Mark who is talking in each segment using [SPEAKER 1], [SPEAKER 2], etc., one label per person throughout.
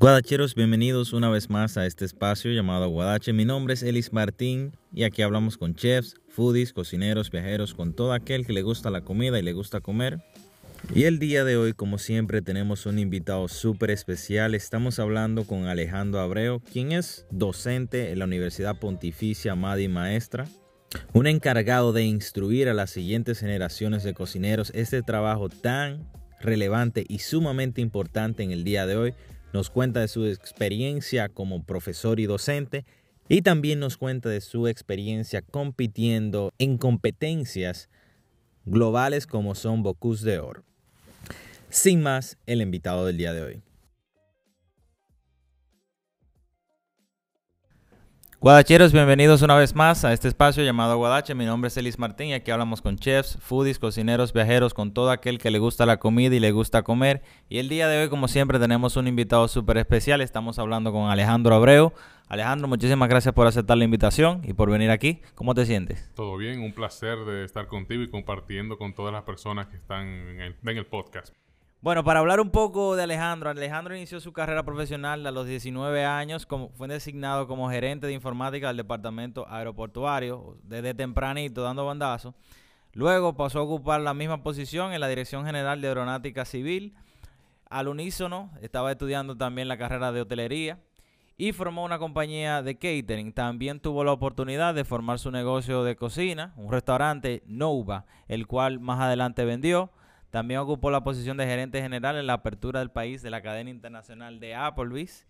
[SPEAKER 1] Guadacheros, bienvenidos una vez más a este espacio llamado Guadache. Mi nombre es Elis Martín y aquí hablamos con chefs, foodies, cocineros, viajeros, con todo aquel que le gusta la comida y le gusta comer. Y el día de hoy, como siempre, tenemos un invitado súper especial. Estamos hablando con Alejandro Abreu, quien es docente en la Universidad Pontificia Madi Maestra. Un encargado de instruir a las siguientes generaciones de cocineros este trabajo tan relevante y sumamente importante en el día de hoy nos cuenta de su experiencia como profesor y docente y también nos cuenta de su experiencia compitiendo en competencias globales como son Bocuse de Oro. Sin más, el invitado del día de hoy. Guadacheros, bienvenidos una vez más a este espacio llamado Guadache. Mi nombre es Elis Martín y aquí hablamos con chefs, foodies, cocineros, viajeros, con todo aquel que le gusta la comida y le gusta comer. Y el día de hoy, como siempre, tenemos un invitado súper especial. Estamos hablando con Alejandro Abreu. Alejandro, muchísimas gracias por aceptar la invitación y por venir aquí. ¿Cómo te sientes?
[SPEAKER 2] Todo bien, un placer de estar contigo y compartiendo con todas las personas que están en el, en el podcast.
[SPEAKER 1] Bueno, para hablar un poco de Alejandro, Alejandro inició su carrera profesional a los 19 años, fue designado como gerente de informática del departamento aeroportuario, desde tempranito dando bandazos. Luego pasó a ocupar la misma posición en la Dirección General de Aeronáutica Civil. Al unísono estaba estudiando también la carrera de hotelería y formó una compañía de catering. También tuvo la oportunidad de formar su negocio de cocina, un restaurante Nova, el cual más adelante vendió. También ocupó la posición de gerente general en la apertura del país de la cadena internacional de Applebee's.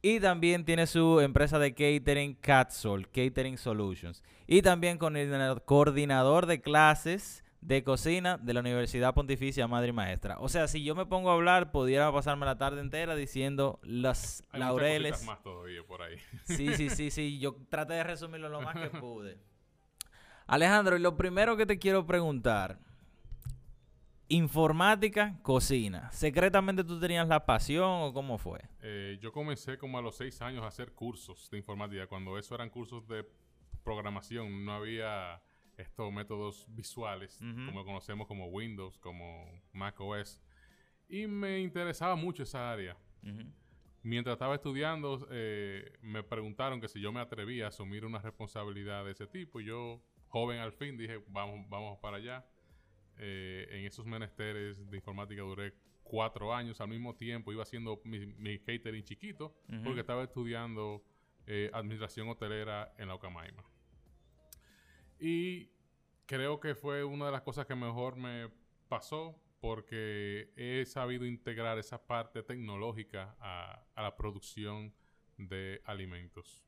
[SPEAKER 1] Y también tiene su empresa de catering Catsol, Catering Solutions. Y también coordinador de clases de cocina de la Universidad Pontificia Madre Maestra. O sea, si yo me pongo a hablar, pudiera pasarme la tarde entera diciendo las
[SPEAKER 2] Hay
[SPEAKER 1] laureles.
[SPEAKER 2] Más todavía por ahí.
[SPEAKER 1] Sí, sí, sí, sí. Yo traté de resumirlo lo más que pude. Alejandro, y lo primero que te quiero preguntar informática, cocina. ¿Secretamente tú tenías la pasión o cómo fue?
[SPEAKER 2] Eh, yo comencé como a los seis años a hacer cursos de informática, cuando eso eran cursos de programación, no había estos métodos visuales, como conocemos como Windows, como Mac OS, y me interesaba mucho esa área. Mientras estaba estudiando, eh, me preguntaron que si yo me atrevía a asumir una responsabilidad de ese tipo, y yo, joven al fin, dije, vamos, vamos para allá. Eh, en esos menesteres de informática duré cuatro años. Al mismo tiempo iba haciendo mi, catering chiquito porque estaba estudiando eh, administración hotelera en la Ocamaima. Y creo que fue una de las cosas que mejor me pasó porque he sabido integrar esa parte tecnológica a la producción de alimentos.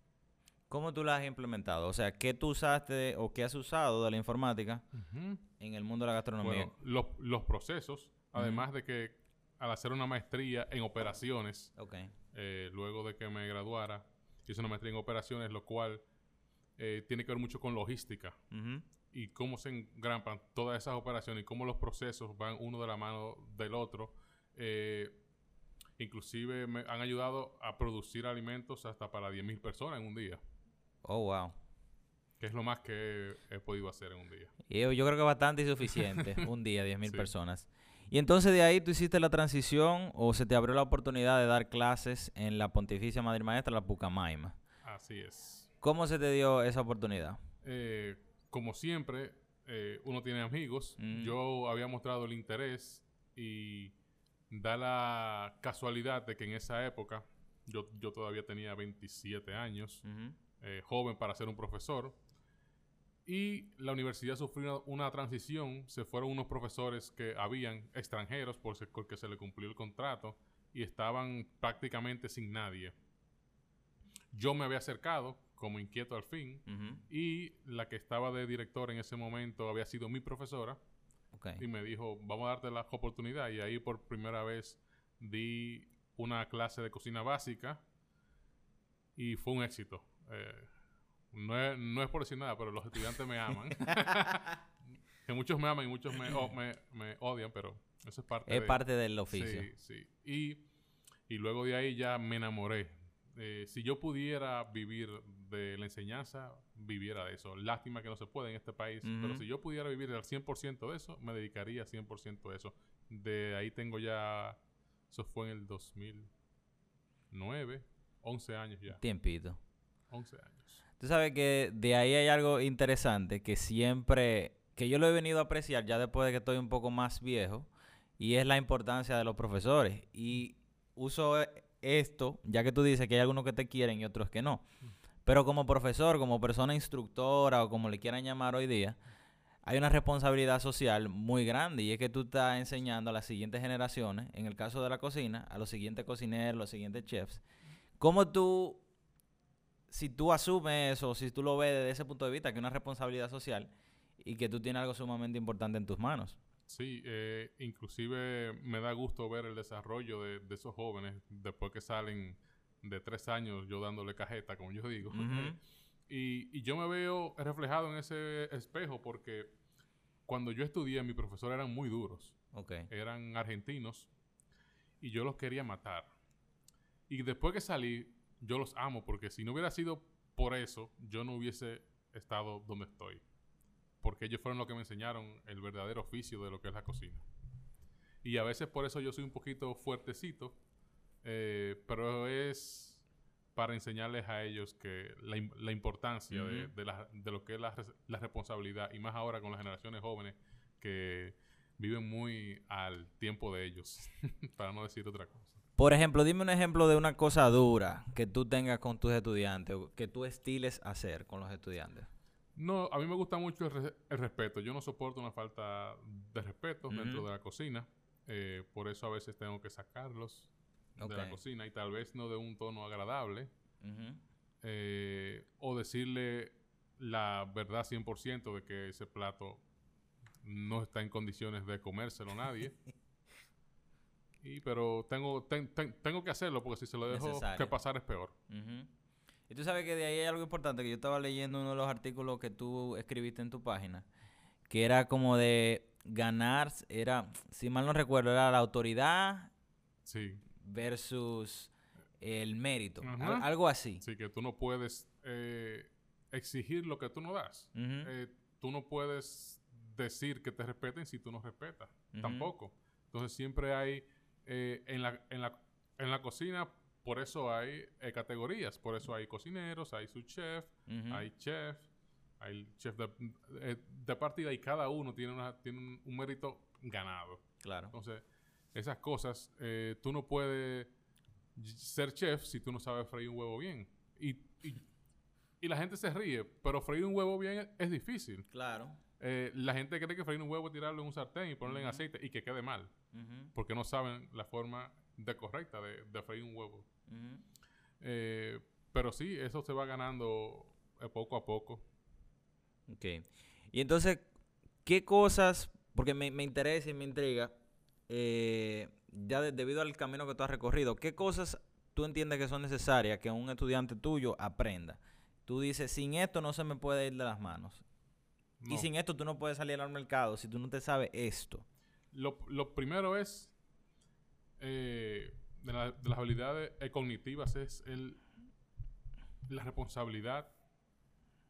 [SPEAKER 1] ¿Cómo tú la has implementado? O sea, ¿qué tú usaste o qué has usado de la informática en el mundo de la gastronomía?
[SPEAKER 2] Bueno, los, procesos, además de que al hacer una maestría en operaciones, eh, luego de que me graduara, hice una maestría en operaciones, lo cual eh, tiene que ver mucho con logística y cómo se engrampan todas esas operaciones y cómo los procesos van uno de la mano del otro. Eh, inclusive me han ayudado a producir alimentos hasta para 10.000 personas en un día.
[SPEAKER 1] Oh, wow.
[SPEAKER 2] Que es lo más que he, podido hacer en un día.
[SPEAKER 1] Yo, yo creo que bastante insuficiente. un día, 10.000 mil personas. Y entonces de ahí tú hiciste la transición o se te abrió la oportunidad de dar clases en la Pontificia Madre Maestra, la Pucamaima.
[SPEAKER 2] Así es.
[SPEAKER 1] ¿Cómo se te dio esa oportunidad?
[SPEAKER 2] Eh, como siempre, eh, uno tiene amigos. Yo había mostrado el interés y da la casualidad de que en esa época, yo, yo todavía tenía 27 años, eh, joven para ser un profesor. Y la universidad sufrió una, transición, se fueron unos profesores que habían extranjeros por porque se le cumplió el contrato y estaban prácticamente sin nadie. Yo me había acercado como inquieto al fin y la que estaba de director en ese momento había sido mi profesora y me dijo, vamos a darte la oportunidad y ahí por primera vez di una clase de cocina básica y fue un éxito. Eh, no, es, no, es, por decir nada, pero los estudiantes me aman. que muchos me aman y muchos me, me, odian, pero eso es parte
[SPEAKER 1] Es parte del oficio.
[SPEAKER 2] Sí, sí. Y, y luego de ahí ya me enamoré. Eh, si yo pudiera vivir de la enseñanza, viviera de eso. Lástima que no se puede en este país, pero si yo pudiera vivir al 100% de eso, me dedicaría 100% de eso. De ahí tengo ya, eso fue en el 2000, nueve, once años ya.
[SPEAKER 1] Tiempito.
[SPEAKER 2] Once años.
[SPEAKER 1] Tú sabes que de ahí hay algo interesante que siempre, que yo lo he venido a apreciar ya después de que estoy un poco más viejo, y es la importancia de los profesores. Y uso e, esto, ya que tú dices que hay algunos que te quieren y otros que no. Pero como profesor, como persona instructora o como le quieran llamar hoy día, hay una responsabilidad social muy grande y es que tú estás enseñando a las siguientes generaciones, en el caso de la cocina, a los siguientes cocineros, los siguientes chefs, cómo tú, si tú asumes eso, si tú lo ves desde ese punto de vista, que es una responsabilidad social y que tú tienes algo sumamente importante en tus manos.
[SPEAKER 2] Sí, eh, inclusive me da gusto ver el desarrollo de, esos jóvenes después que salen de tres años yo dándole cajeta, como yo digo. y, yo me veo reflejado en ese espejo porque cuando yo estudié, mis profesores eran muy duros. Eran argentinos y yo los quería matar. Y después que salí, yo los amo porque si no hubiera sido por eso, yo no hubiese estado donde estoy porque ellos fueron los que me enseñaron el verdadero oficio de lo que es la cocina. Y a veces por eso yo soy un poquito fuertecito, eh, pero es para enseñarles a ellos que la, importancia de, lo que es la, responsabilidad, y más ahora con las generaciones jóvenes que viven muy al tiempo de ellos, para no decir otra cosa.
[SPEAKER 1] Por ejemplo, dime un ejemplo de una cosa dura que tú tengas con tus estudiantes, o que tú estiles hacer con los estudiantes.
[SPEAKER 2] No, a mí me gusta mucho el, respeto. Yo no soporto una falta de respeto dentro de la cocina. Eh, por eso a veces tengo que sacarlos de la cocina y tal vez no de un tono agradable. Eh, o decirle la verdad 100% de que ese plato no está en condiciones de comérselo nadie. y, pero tengo, tengo que hacerlo porque si se lo dejo que pasar es peor.
[SPEAKER 1] Y tú sabes que de ahí hay algo importante, que yo estaba leyendo uno de los artículos que tú escribiste en tu página, que era como de ganar, era, si mal no recuerdo, era la autoridad versus el mérito, algo así.
[SPEAKER 2] Sí, que tú no puedes eh, exigir lo que tú no das. Eh, tú no puedes decir que te respeten si tú no respetas, tampoco. Entonces siempre hay eh, en, la, en, la, en la cocina por eso hay eh, categorías, por eso hay cocineros, hay subchef, hay chef, hay chef eh, de, partida y cada uno tiene, una, tiene un, mérito ganado.
[SPEAKER 1] Claro.
[SPEAKER 2] Entonces, esas cosas, eh, tú no puedes ser chef si tú no sabes freír un huevo bien. Y, la gente se ríe, pero freír un huevo bien es, difícil.
[SPEAKER 1] Claro.
[SPEAKER 2] la gente cree que freír un huevo es tirarlo en un sartén y ponerlo en aceite y que quede mal. Porque no saben la forma de correcta de, de freír un huevo. Eh, pero sí, eso se va ganando eh, poco a poco.
[SPEAKER 1] Ok. Y entonces, ¿qué cosas, porque me, interesa y me intriga, eh, ya debido al camino que tú has recorrido, ¿qué cosas tú entiendes que son necesarias que un estudiante tuyo aprenda? Tú dices, sin esto no se me puede ir de las manos. Y sin esto tú no puedes salir al mercado si tú no te sabes esto.
[SPEAKER 2] Lo, lo primero es eh, de, las habilidades eh, cognitivas es el, la responsabilidad,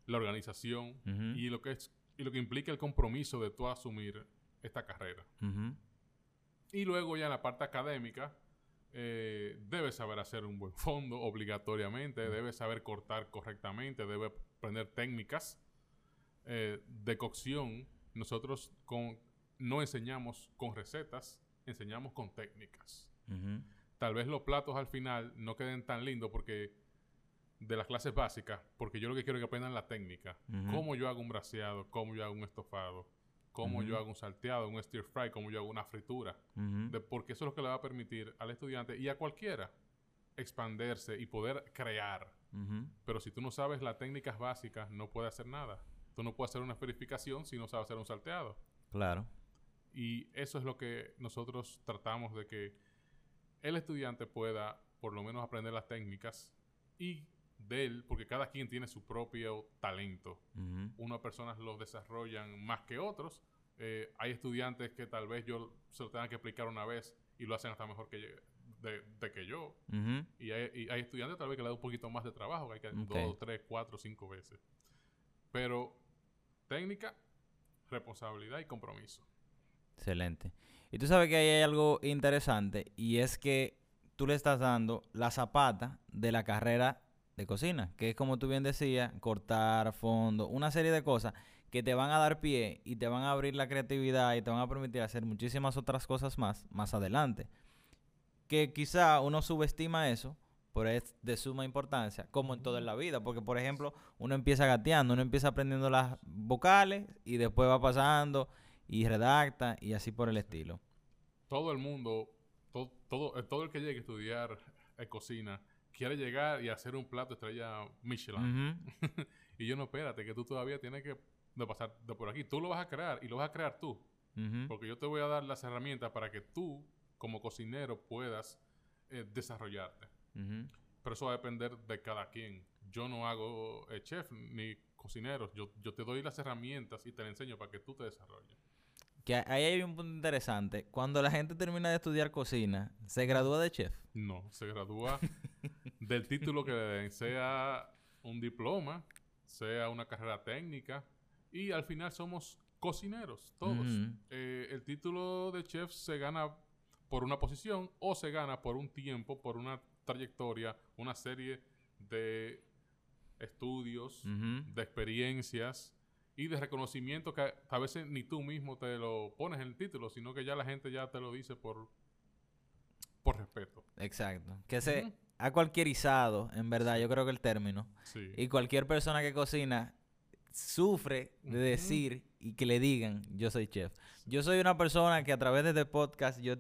[SPEAKER 2] la organización y lo que es y lo que implica el compromiso de tú asumir esta carrera. Y luego ya en la parte académica, eh, debes saber hacer un buen fondo obligatoriamente, debes saber cortar correctamente, debes aprender técnicas eh, de cocción. Nosotros con, no enseñamos con recetas, enseñamos con técnicas tal vez los platos al final no queden tan lindos porque de las clases básicas, porque yo lo que quiero es que aprendan la técnica. Cómo yo hago un braseado, cómo yo hago un estofado, cómo yo hago un salteado, un stir fry, cómo yo hago una fritura. porque eso es lo que le va a permitir al estudiante y a cualquiera expandirse y poder crear. Pero si tú no sabes las técnicas básicas, no puedes hacer nada. Tú no puedes hacer una verificación si no sabes hacer un salteado.
[SPEAKER 1] Claro.
[SPEAKER 2] Y eso es lo que nosotros tratamos de que el estudiante pueda por lo menos aprender las técnicas y de él, porque cada quien tiene su propio talento. Unas personas lo desarrollan más que otros. Eh, hay estudiantes que tal vez yo se lo tenga que explicar una vez y lo hacen hasta mejor que de, que yo. y, hay, estudiantes tal vez que le da un poquito más de trabajo, que hay que dos, tres, cuatro, cinco veces. Pero técnica, responsabilidad y compromiso.
[SPEAKER 1] Excelente. Y tú sabes que ahí hay algo interesante y es que tú le estás dando la zapata de la carrera de cocina, que es como tú bien decías, cortar fondo, una serie de cosas que te van a dar pie y te van a abrir la creatividad y te van a permitir hacer muchísimas otras cosas más más adelante. Que quizá uno subestima eso, pero es de suma importancia, como en toda la vida, porque por ejemplo, uno empieza gateando, uno empieza aprendiendo las vocales y después va pasando y redacta y así por el estilo.
[SPEAKER 2] Todo el mundo, todo, todo, todo el que llegue a estudiar eh, cocina, quiere llegar y hacer un plato estrella Michelin. y yo no, espérate, que tú todavía tienes que pasar de por aquí. Tú lo vas a crear y lo vas a crear tú. Porque yo te voy a dar las herramientas para que tú, como cocinero, puedas eh, desarrollarte. Pero eso va a depender de cada quien. Yo no hago eh, chef ni cocinero. Yo, yo te doy las herramientas y te las enseño para que tú te desarrolles.
[SPEAKER 1] Que ahí hay un punto interesante. Cuando la gente termina de estudiar cocina, ¿se gradúa de chef?
[SPEAKER 2] No, se gradúa del título que le den, sea un diploma, sea una carrera técnica, y al final somos cocineros, todos. Eh, el título de chef se gana por una posición o se gana por un tiempo, por una trayectoria, una serie de estudios, de experiencias y de reconocimiento que a veces ni tú mismo te lo pones en el título, sino que ya la gente ya te lo dice por, por respeto.
[SPEAKER 1] Exacto. Que se ha cualquierizado, en verdad, yo creo que el término. Y cualquier persona que cocina sufre de decir y que le digan, yo soy chef. Yo soy una persona que a través de este podcast yo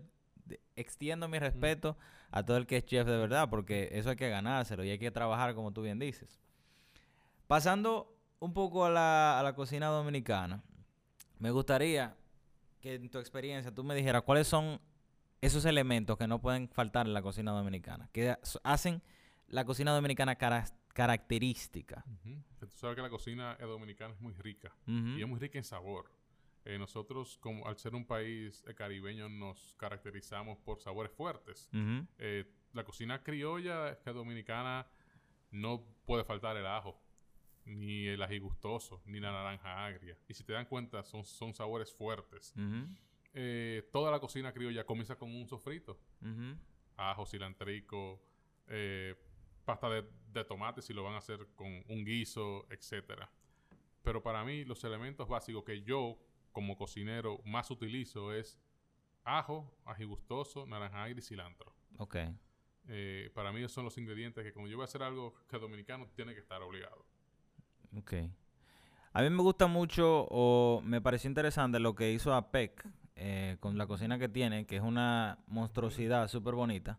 [SPEAKER 1] extiendo mi respeto a todo el que es chef de verdad, porque eso hay que ganárselo y hay que trabajar como tú bien dices. Pasando un poco a la, a la cocina dominicana, me gustaría que en tu experiencia tú me dijeras cuáles son esos elementos que no pueden faltar en la cocina dominicana, que hacen la cocina dominicana característica.
[SPEAKER 2] Tú sabes que la cocina dominicana es muy rica y es muy rica en sabor. Eh, nosotros, como al ser un país eh, caribeño, nos caracterizamos por sabores fuertes. Eh, la cocina criolla que dominicana no puede faltar el ajo ni el ají gustoso, ni la naranja agria. Y si te dan cuenta, son, son sabores fuertes. Eh, toda la cocina criolla comienza con un sofrito. Ajo, cilantrico, eh, pasta de, tomate si lo van a hacer con un guiso, etcétera. Pero para mí los elementos básicos que yo como cocinero más utilizo es ajo, ají gustoso, naranja agria y cilantro.
[SPEAKER 1] Ok.
[SPEAKER 2] Eh, para mí esos son los ingredientes que cuando yo voy a hacer algo que dominicano tiene que estar obligado.
[SPEAKER 1] Ok. A mí me gusta mucho o me pareció interesante lo que hizo APEC eh, con la cocina que tiene, que es una monstruosidad súper bonita.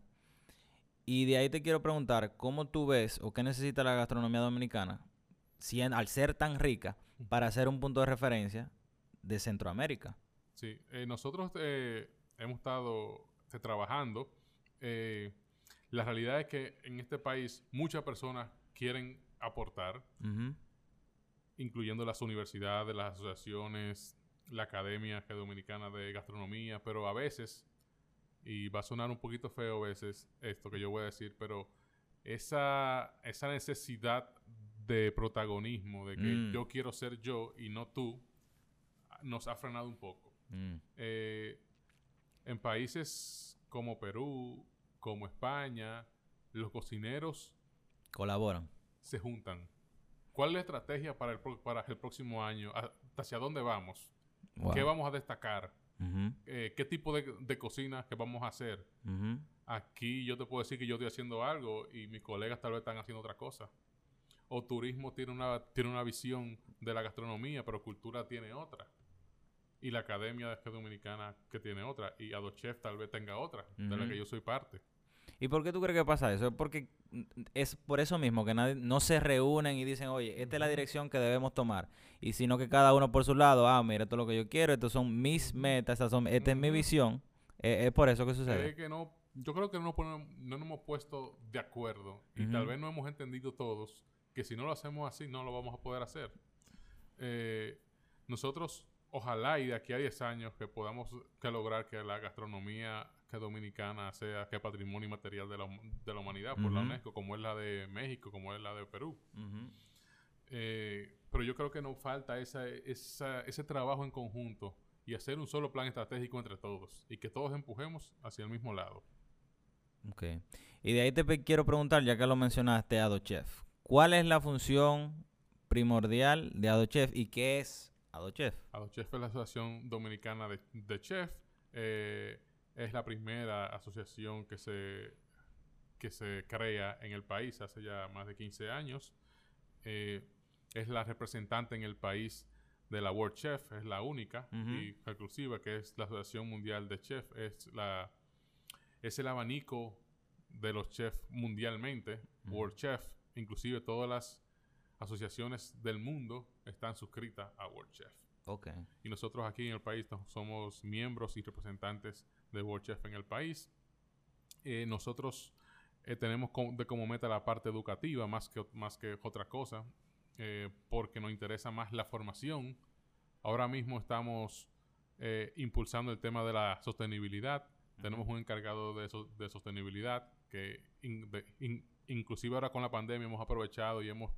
[SPEAKER 1] Y de ahí te quiero preguntar, ¿cómo tú ves o qué necesita la gastronomía dominicana, si al ser tan rica, para ser un punto de referencia de Centroamérica?
[SPEAKER 2] Sí, eh, nosotros eh, hemos estado trabajando. la realidad es que en este país muchas personas quieren aportar incluyendo las universidades, las asociaciones, la Academia Dominicana de Gastronomía, pero a veces, y va a sonar un poquito feo a veces esto que yo voy a decir, pero esa, esa necesidad de protagonismo, de que mm. yo quiero ser yo y no tú, nos ha frenado un poco. Mm. Eh, en países como Perú, como España, los cocineros
[SPEAKER 1] colaboran.
[SPEAKER 2] Se juntan ¿Cuál es la estrategia para el, para el próximo año? ¿Hacia dónde vamos? ¿Qué vamos a destacar? Eh, ¿Qué tipo de, cocina que vamos a hacer? Aquí yo te puedo decir que yo estoy haciendo algo y mis colegas tal vez están haciendo otra cosa. O turismo tiene una, tiene una visión de la gastronomía, pero cultura tiene otra. Y la academia de dominicana que tiene otra. Y Adochef tal vez tenga otra, de la que yo soy parte.
[SPEAKER 1] ¿Y por qué tú crees que pasa eso? Es porque es por eso mismo que nadie, no se reúnen y dicen, oye, esta es la dirección que debemos tomar. Y sino que cada uno por su lado, ah, mira, esto es lo que yo quiero, estas son mis metas, son, esta es mi visión. es por eso que sucede.
[SPEAKER 2] que no, yo creo que no, nos hemos puesto de acuerdo y tal vez no hemos entendido todos que si no lo hacemos así no lo vamos a poder hacer. Eh, nosotros, ojalá y de aquí a 10 años que podamos que lograr que la gastronomía que dominicana sea que patrimonio inmaterial de la, de la humanidad por la UNESCO, como es la de México, como es la de Perú. Eh, pero yo creo que nos falta esa, esa, ese trabajo en conjunto y hacer un solo plan estratégico entre todos y que todos empujemos hacia el mismo lado.
[SPEAKER 1] Ok. Y de ahí te quiero preguntar, ya que lo mencionaste, AdoChef. ¿Cuál es la función primordial de AdoChef y qué es AdoChef?
[SPEAKER 2] AdoChef es la Asociación Dominicana de, Chef. Eh, es la primera asociación que se, que se crea en el país hace ya más de 15 años. Eh, es la representante en el país de la World Chef, es la única y exclusiva, que es la Asociación Mundial de Chef. Es, la, es el abanico de los chefs mundialmente, World Chef. Inclusive todas las asociaciones del mundo están suscritas a World Chef.
[SPEAKER 1] Okay.
[SPEAKER 2] Y nosotros aquí en el país somos miembros y representantes de World Chef en el país. Eh, nosotros eh, tenemos de como meta la parte educativa más que, más que otra cosa. Eh, porque nos interesa más la formación. Ahora mismo estamos impulsando el tema de la sostenibilidad. Tenemos un encargado de, de sostenibilidad que inclusive ahora con la pandemia hemos aprovechado y hemos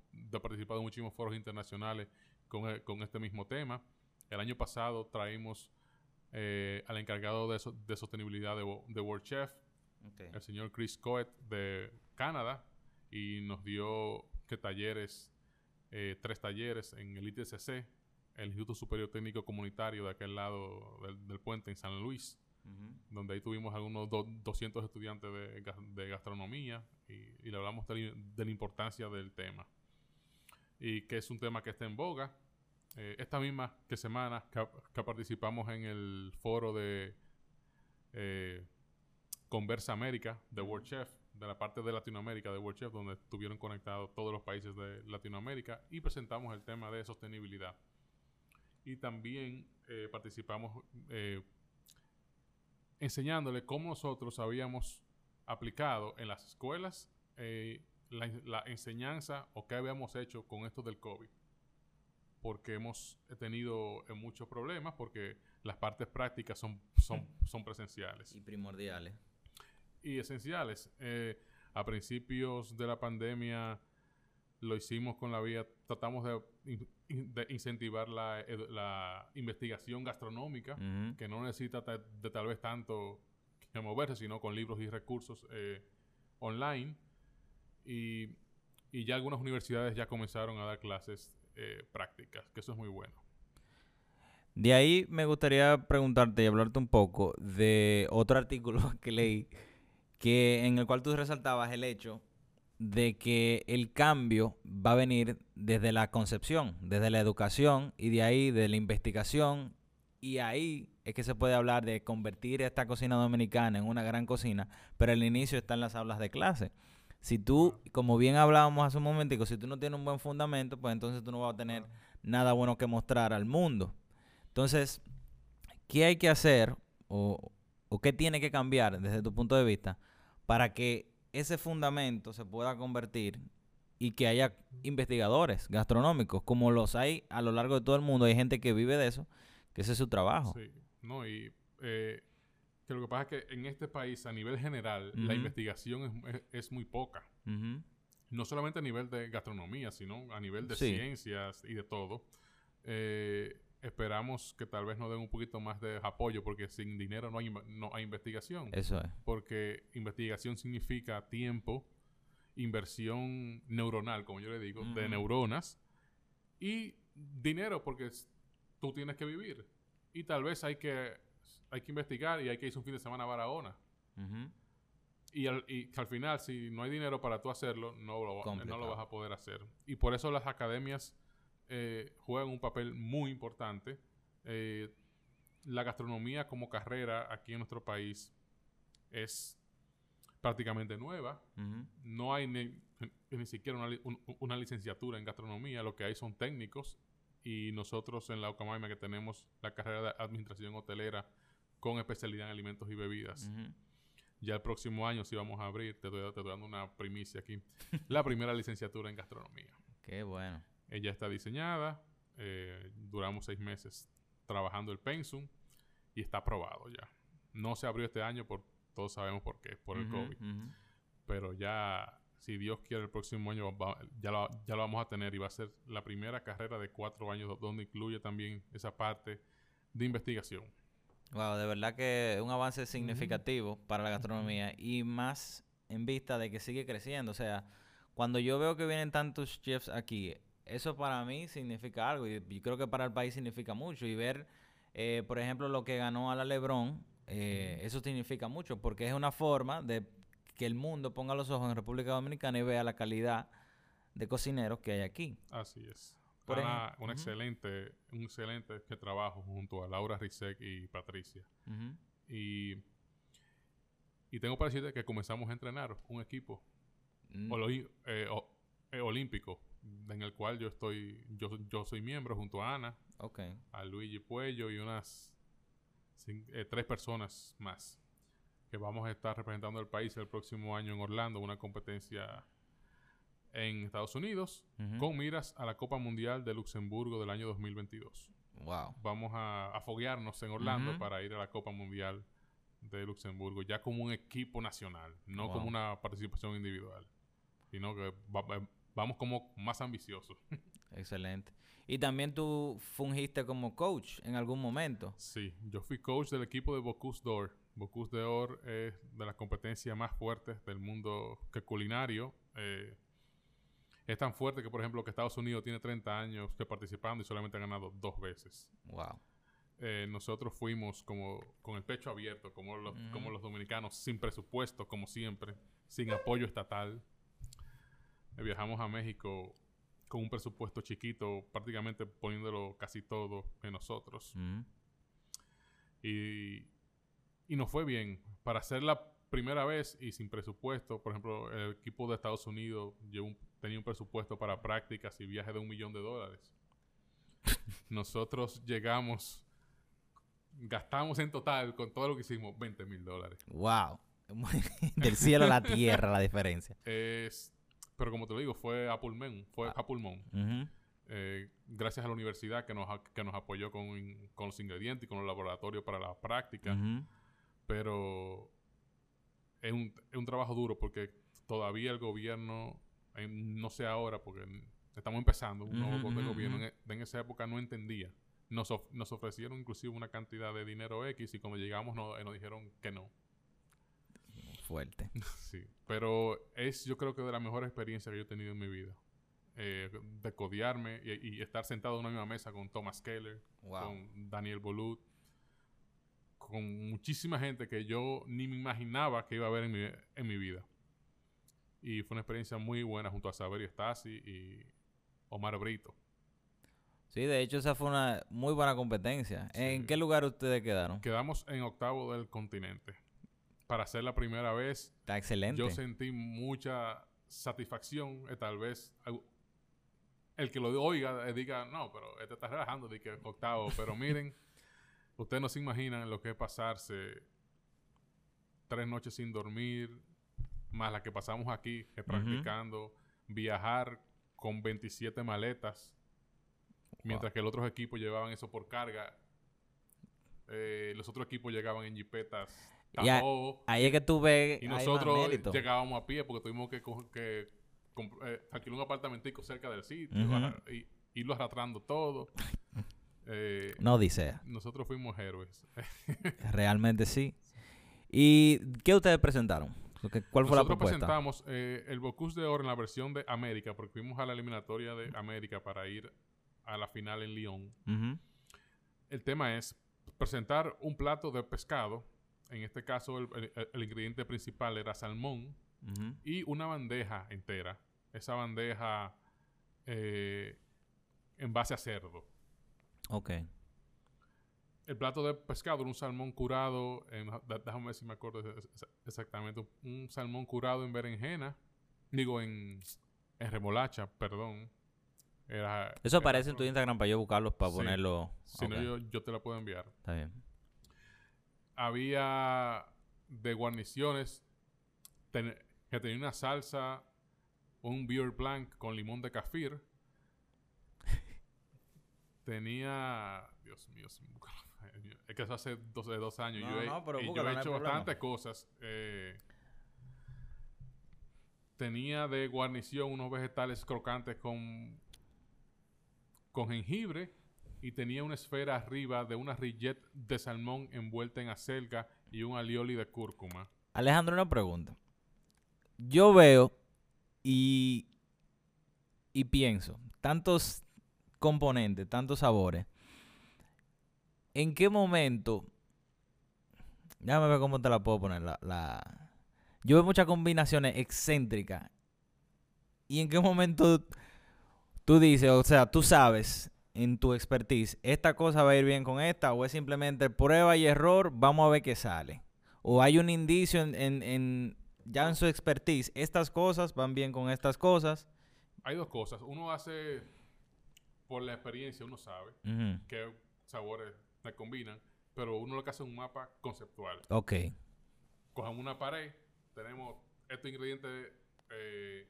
[SPEAKER 2] participado en muchísimos foros internacionales con, eh, con, este mismo tema. El año pasado traímos al encargado de, de sostenibilidad de, de, World Chef, el señor Chris Coet de Canadá, y nos dio que talleres eh, tres talleres en el ITCC, el Instituto Superior Técnico Comunitario de aquel lado del, puente en San Luis, donde ahí tuvimos algunos 200 estudiantes de, gastronomía y, le hablamos de, la importancia del tema. Y que es un tema que está en boga. Eh, esta misma que semana que, participamos en el foro de eh, Conversa América de World Chef, de la parte de Latinoamérica de World Chef, donde estuvieron conectados todos los países de Latinoamérica y presentamos el tema de sostenibilidad. Y también eh, participamos eh, enseñándole cómo nosotros habíamos aplicado en las escuelas eh, la, enseñanza o qué habíamos hecho con esto del COVID. Porque hemos tenido muchos problemas porque las partes prácticas son, son, son presenciales.
[SPEAKER 1] Y primordiales
[SPEAKER 2] y esenciales. Eh, a principios de la pandemia lo hicimos con la vía, tratamos de, incentivar la, la, investigación gastronómica, que no necesita de, tal vez tanto que moverse, sino con libros y recursos eh, online. Y, y, ya algunas universidades ya comenzaron a dar clases eh, prácticas, que eso es muy bueno.
[SPEAKER 1] De ahí me gustaría preguntarte y hablarte un poco de otro artículo que leí que en el cual tú resaltabas el hecho de que el cambio va a venir desde la concepción, desde la educación y de ahí de la investigación y ahí es que se puede hablar de convertir esta cocina dominicana en una gran cocina, pero el inicio está en las aulas de clase. Si tú, como bien hablábamos hace un momentico, si tú no tienes un buen fundamento, pues entonces tú no vas a tener nada bueno que mostrar al mundo. Entonces, ¿qué hay que hacer o, o qué tiene que cambiar desde tu punto de vista para que ese fundamento se pueda convertir y que haya investigadores gastronómicos, como los hay a lo largo de todo el mundo. Hay gente que vive de eso, que ese es su trabajo.
[SPEAKER 2] Sí, no, y eh, que lo que pasa es que en este país, a nivel general, la investigación es, muy poca. No solamente a nivel de gastronomía, sino a nivel de ciencias y de todo. Eh, esperamos que tal vez nos den un poquito más de apoyo porque sin dinero no hay, no hay investigación.
[SPEAKER 1] Eso es.
[SPEAKER 2] Porque investigación significa tiempo, inversión neuronal, como yo le digo, de neuronas y dinero porque tú tienes que vivir. Y tal vez hay que, hay que investigar y hay que ir un fin de semana a Barahona. Y al, y al final, si no hay dinero para tú hacerlo, no lo, no lo vas a poder hacer. Y por eso las academias eh, juegan un papel muy importante. Eh, la gastronomía como carrera aquí en nuestro país es prácticamente nueva. No hay ni, siquiera una, licenciatura en gastronomía, lo que hay son técnicos y nosotros en la UCAMAIMA que tenemos la carrera de administración hotelera con especialidad en alimentos y bebidas. Ya el próximo año sí vamos a abrir, te estoy, dando una primicia aquí, la primera licenciatura en gastronomía.
[SPEAKER 1] Qué bueno.
[SPEAKER 2] Ella está diseñada, eh, duramos seis meses trabajando el pensum y está aprobado ya. No se abrió este año, por todos sabemos por qué, por el COVID. Pero ya, si Dios quiere, el próximo año ya, lo, ya lo vamos a tener y va a ser la primera carrera de cuatro años donde incluye también esa parte de investigación.
[SPEAKER 1] Wow, de verdad que un avance significativo para la gastronomía y más en vista de que sigue creciendo. O sea, cuando yo veo que vienen tantos chefs aquí, eso para mí significa algo y yo creo que para el país significa mucho. Y ver, eh, por ejemplo, lo que ganó a la Lebron, eh, eso significa mucho porque es una forma de que el mundo ponga los ojos en República Dominicana y vea la calidad de cocineros que hay aquí.
[SPEAKER 2] Así es. Por un excelente, un excelente que trabajo junto a Laura Rizek y Patricia. Y y tengo para decirte que comenzamos a entrenar un equipo mm. eh, eh, olímpico en el cual yo estoy, yo, yo soy miembro junto a Ana, a Luigi Puello y unas eh, tres personas más que vamos a estar representando al país el próximo año en Orlando, una competencia en Estados Unidos, con miras a la Copa Mundial de Luxemburgo del año 2022.
[SPEAKER 1] Wow.
[SPEAKER 2] Vamos a, a foguearnos en Orlando para ir a la Copa Mundial de Luxemburgo ya como un equipo nacional, no como una participación individual, sino que vamos como más ambiciosos.
[SPEAKER 1] Excelente. Y también tú fungiste como coach en algún momento.
[SPEAKER 2] Sí, yo fui coach del equipo de Bocuse d'Or. Bocuse d'Or es de las competencias más fuertes del mundo que culinario. Eh, es tan fuerte que, por ejemplo, que Estados Unidos tiene 30 años que participando y solamente ha ganado dos veces.
[SPEAKER 1] Wow.
[SPEAKER 2] Eh, nosotros fuimos como con el pecho abierto, como los, como los dominicanos, sin presupuesto, como siempre, sin apoyo estatal. Viajamos a México con un presupuesto chiquito, prácticamente poniéndolo casi todo en nosotros. y, y nos fue bien. Para hacer la primera vez y sin presupuesto, por ejemplo, el equipo de Estados Unidos tenía un presupuesto para prácticas y viajes de un millón de dólares. Nosotros llegamos gastamos en total con todo lo que hicimos 20 mil dólares.
[SPEAKER 1] ¡Wow! Del cielo a la tierra la diferencia.
[SPEAKER 2] Es, pero como te lo digo, fue a pulmón. Fue a pulmón. Eh, gracias a la universidad que nos, que nos apoyó con, con, los ingredientes y con los laboratorios para la práctica. Pero es un, es un, trabajo duro porque todavía el gobierno, no sé ahora porque estamos empezando, un nuevo gobierno en, en, esa época no entendía nos, nos ofrecieron inclusive una cantidad de dinero X y cuando llegamos no, eh, nos dijeron que no.
[SPEAKER 1] Fuerte.
[SPEAKER 2] sí, pero es yo creo que de las mejores experiencias que yo he tenido en mi vida. Eh, de codearme y, estar sentado en una misma mesa con Thomas Keller, con Daniel Bolut, con muchísima gente que yo ni me imaginaba que iba a ver en mi, en mi vida. Y fue una experiencia muy buena junto a Saberio Stasi y Omar Brito.
[SPEAKER 1] Sí, de hecho esa fue una muy buena competencia. ¿En qué lugar ustedes quedaron?
[SPEAKER 2] Quedamos en octavo del continente. Para ser la primera vez.
[SPEAKER 1] Está excelente.
[SPEAKER 2] Yo sentí mucha satisfacción. Eh, tal vez el que lo oiga eh, diga, no, pero este está relajando de que octavo. Pero miren, ustedes no se imaginan lo que es pasarse tres noches sin dormir, más la que pasamos aquí, practicando, viajar con 27 maletas Mientras que los otros equipos llevaban eso por carga. Eh, los otros equipos llegaban en jipetas.
[SPEAKER 1] Ahí es que tú ves.
[SPEAKER 2] Y nosotros llegábamos a pie porque tuvimos que, que eh, alquilar un apartamentico cerca del sitio y irlo arrastrando todo.
[SPEAKER 1] Eh, no dice.
[SPEAKER 2] Nosotros fuimos héroes.
[SPEAKER 1] Realmente sí. ¿Y qué ustedes presentaron? ¿Cuál fue la propuesta?
[SPEAKER 2] Nosotros presentamos eh, el Bocuse de Oro en la versión de América, porque fuimos a la eliminatoria de América para ir a la final en Lyon. El tema es presentar un plato de pescado. En este caso, el, ingrediente principal era salmón y una bandeja entera. Esa bandeja eh, en base a cerdo.
[SPEAKER 1] Ok.
[SPEAKER 2] El plato de pescado era un salmón curado, en, déjame ver si me acuerdo exactamente, un salmón curado en berenjena, digo en, en remolacha, perdón,
[SPEAKER 1] eso aparece en tu Instagram para yo buscarlos para ponerlo.
[SPEAKER 2] Si no, yo, te la puedo enviar.
[SPEAKER 1] Está bien.
[SPEAKER 2] Había de guarniciones que tenía una salsa, un beer blanc con limón de kafir. tenía. Dios mío, es que eso hace dos, dos años. yo he, yo he hecho bastantes cosas. Eh, tenía de guarnición unos vegetales crocantes con con jengibre y tenía una esfera arriba de una rillet de salmón envuelta en acelga y un alioli de cúrcuma.
[SPEAKER 1] Alejandro, una pregunta. Yo veo y, y pienso, tantos componentes, tantos sabores. ¿En qué momento? Déjame ver cómo te la puedo poner. La, la... Yo veo muchas combinaciones excéntricas. ¿Y en qué momento tú dices, o sea, tú sabes en tu expertise, esta cosa va a ir bien con esta, o es simplemente prueba y error, vamos a ver qué sale? O hay un indicio en, en, en ya en su expertise, estas cosas van bien con estas cosas.
[SPEAKER 2] Hay dos cosas. Uno hace, por la experiencia, uno sabe qué sabores se combinan, pero uno lo que hace es un mapa conceptual.
[SPEAKER 1] Ok.
[SPEAKER 2] Cogemos una pared, tenemos estos ingredientes eh,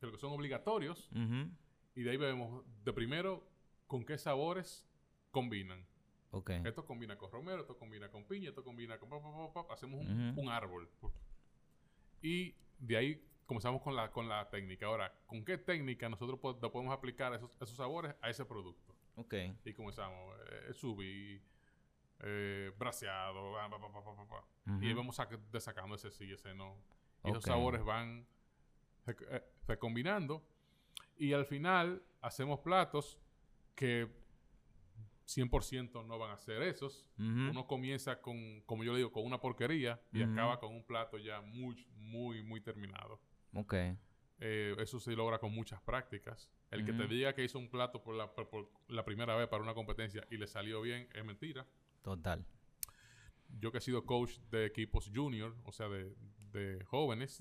[SPEAKER 2] que son obligatorios,
[SPEAKER 1] Ujú.
[SPEAKER 2] Y de ahí vemos de primero con qué sabores combinan.
[SPEAKER 1] Ok.
[SPEAKER 2] Esto combina con romero, esto combina con piña, esto combina con... hacemos un,
[SPEAKER 1] Ujú.
[SPEAKER 2] un árbol. Y de ahí comenzamos con la, con la técnica. Ahora, ¿con qué técnica nosotros po- podemos aplicar esos, esos sabores a ese producto?
[SPEAKER 1] Ok.
[SPEAKER 2] Y comenzamos, eh, subi, eh, braseado, pa, pa. y ahí vamos desacando ese sí, ese no. Y esos
[SPEAKER 1] Ok.
[SPEAKER 2] sabores van se, eh, combinando. Y al final hacemos platos que 100% no van a ser esos. Uno comienza con, como yo le digo, con una porquería y acaba con un plato ya muy, muy, muy terminado.
[SPEAKER 1] Ok.
[SPEAKER 2] Eh, eso se logra con muchas prácticas. El que te diga que hizo un plato por la, por- por la primera vez para una competencia y le salió bien es mentira.
[SPEAKER 1] Total.
[SPEAKER 2] Yo que he sido coach de equipos junior, o sea, de, de jóvenes,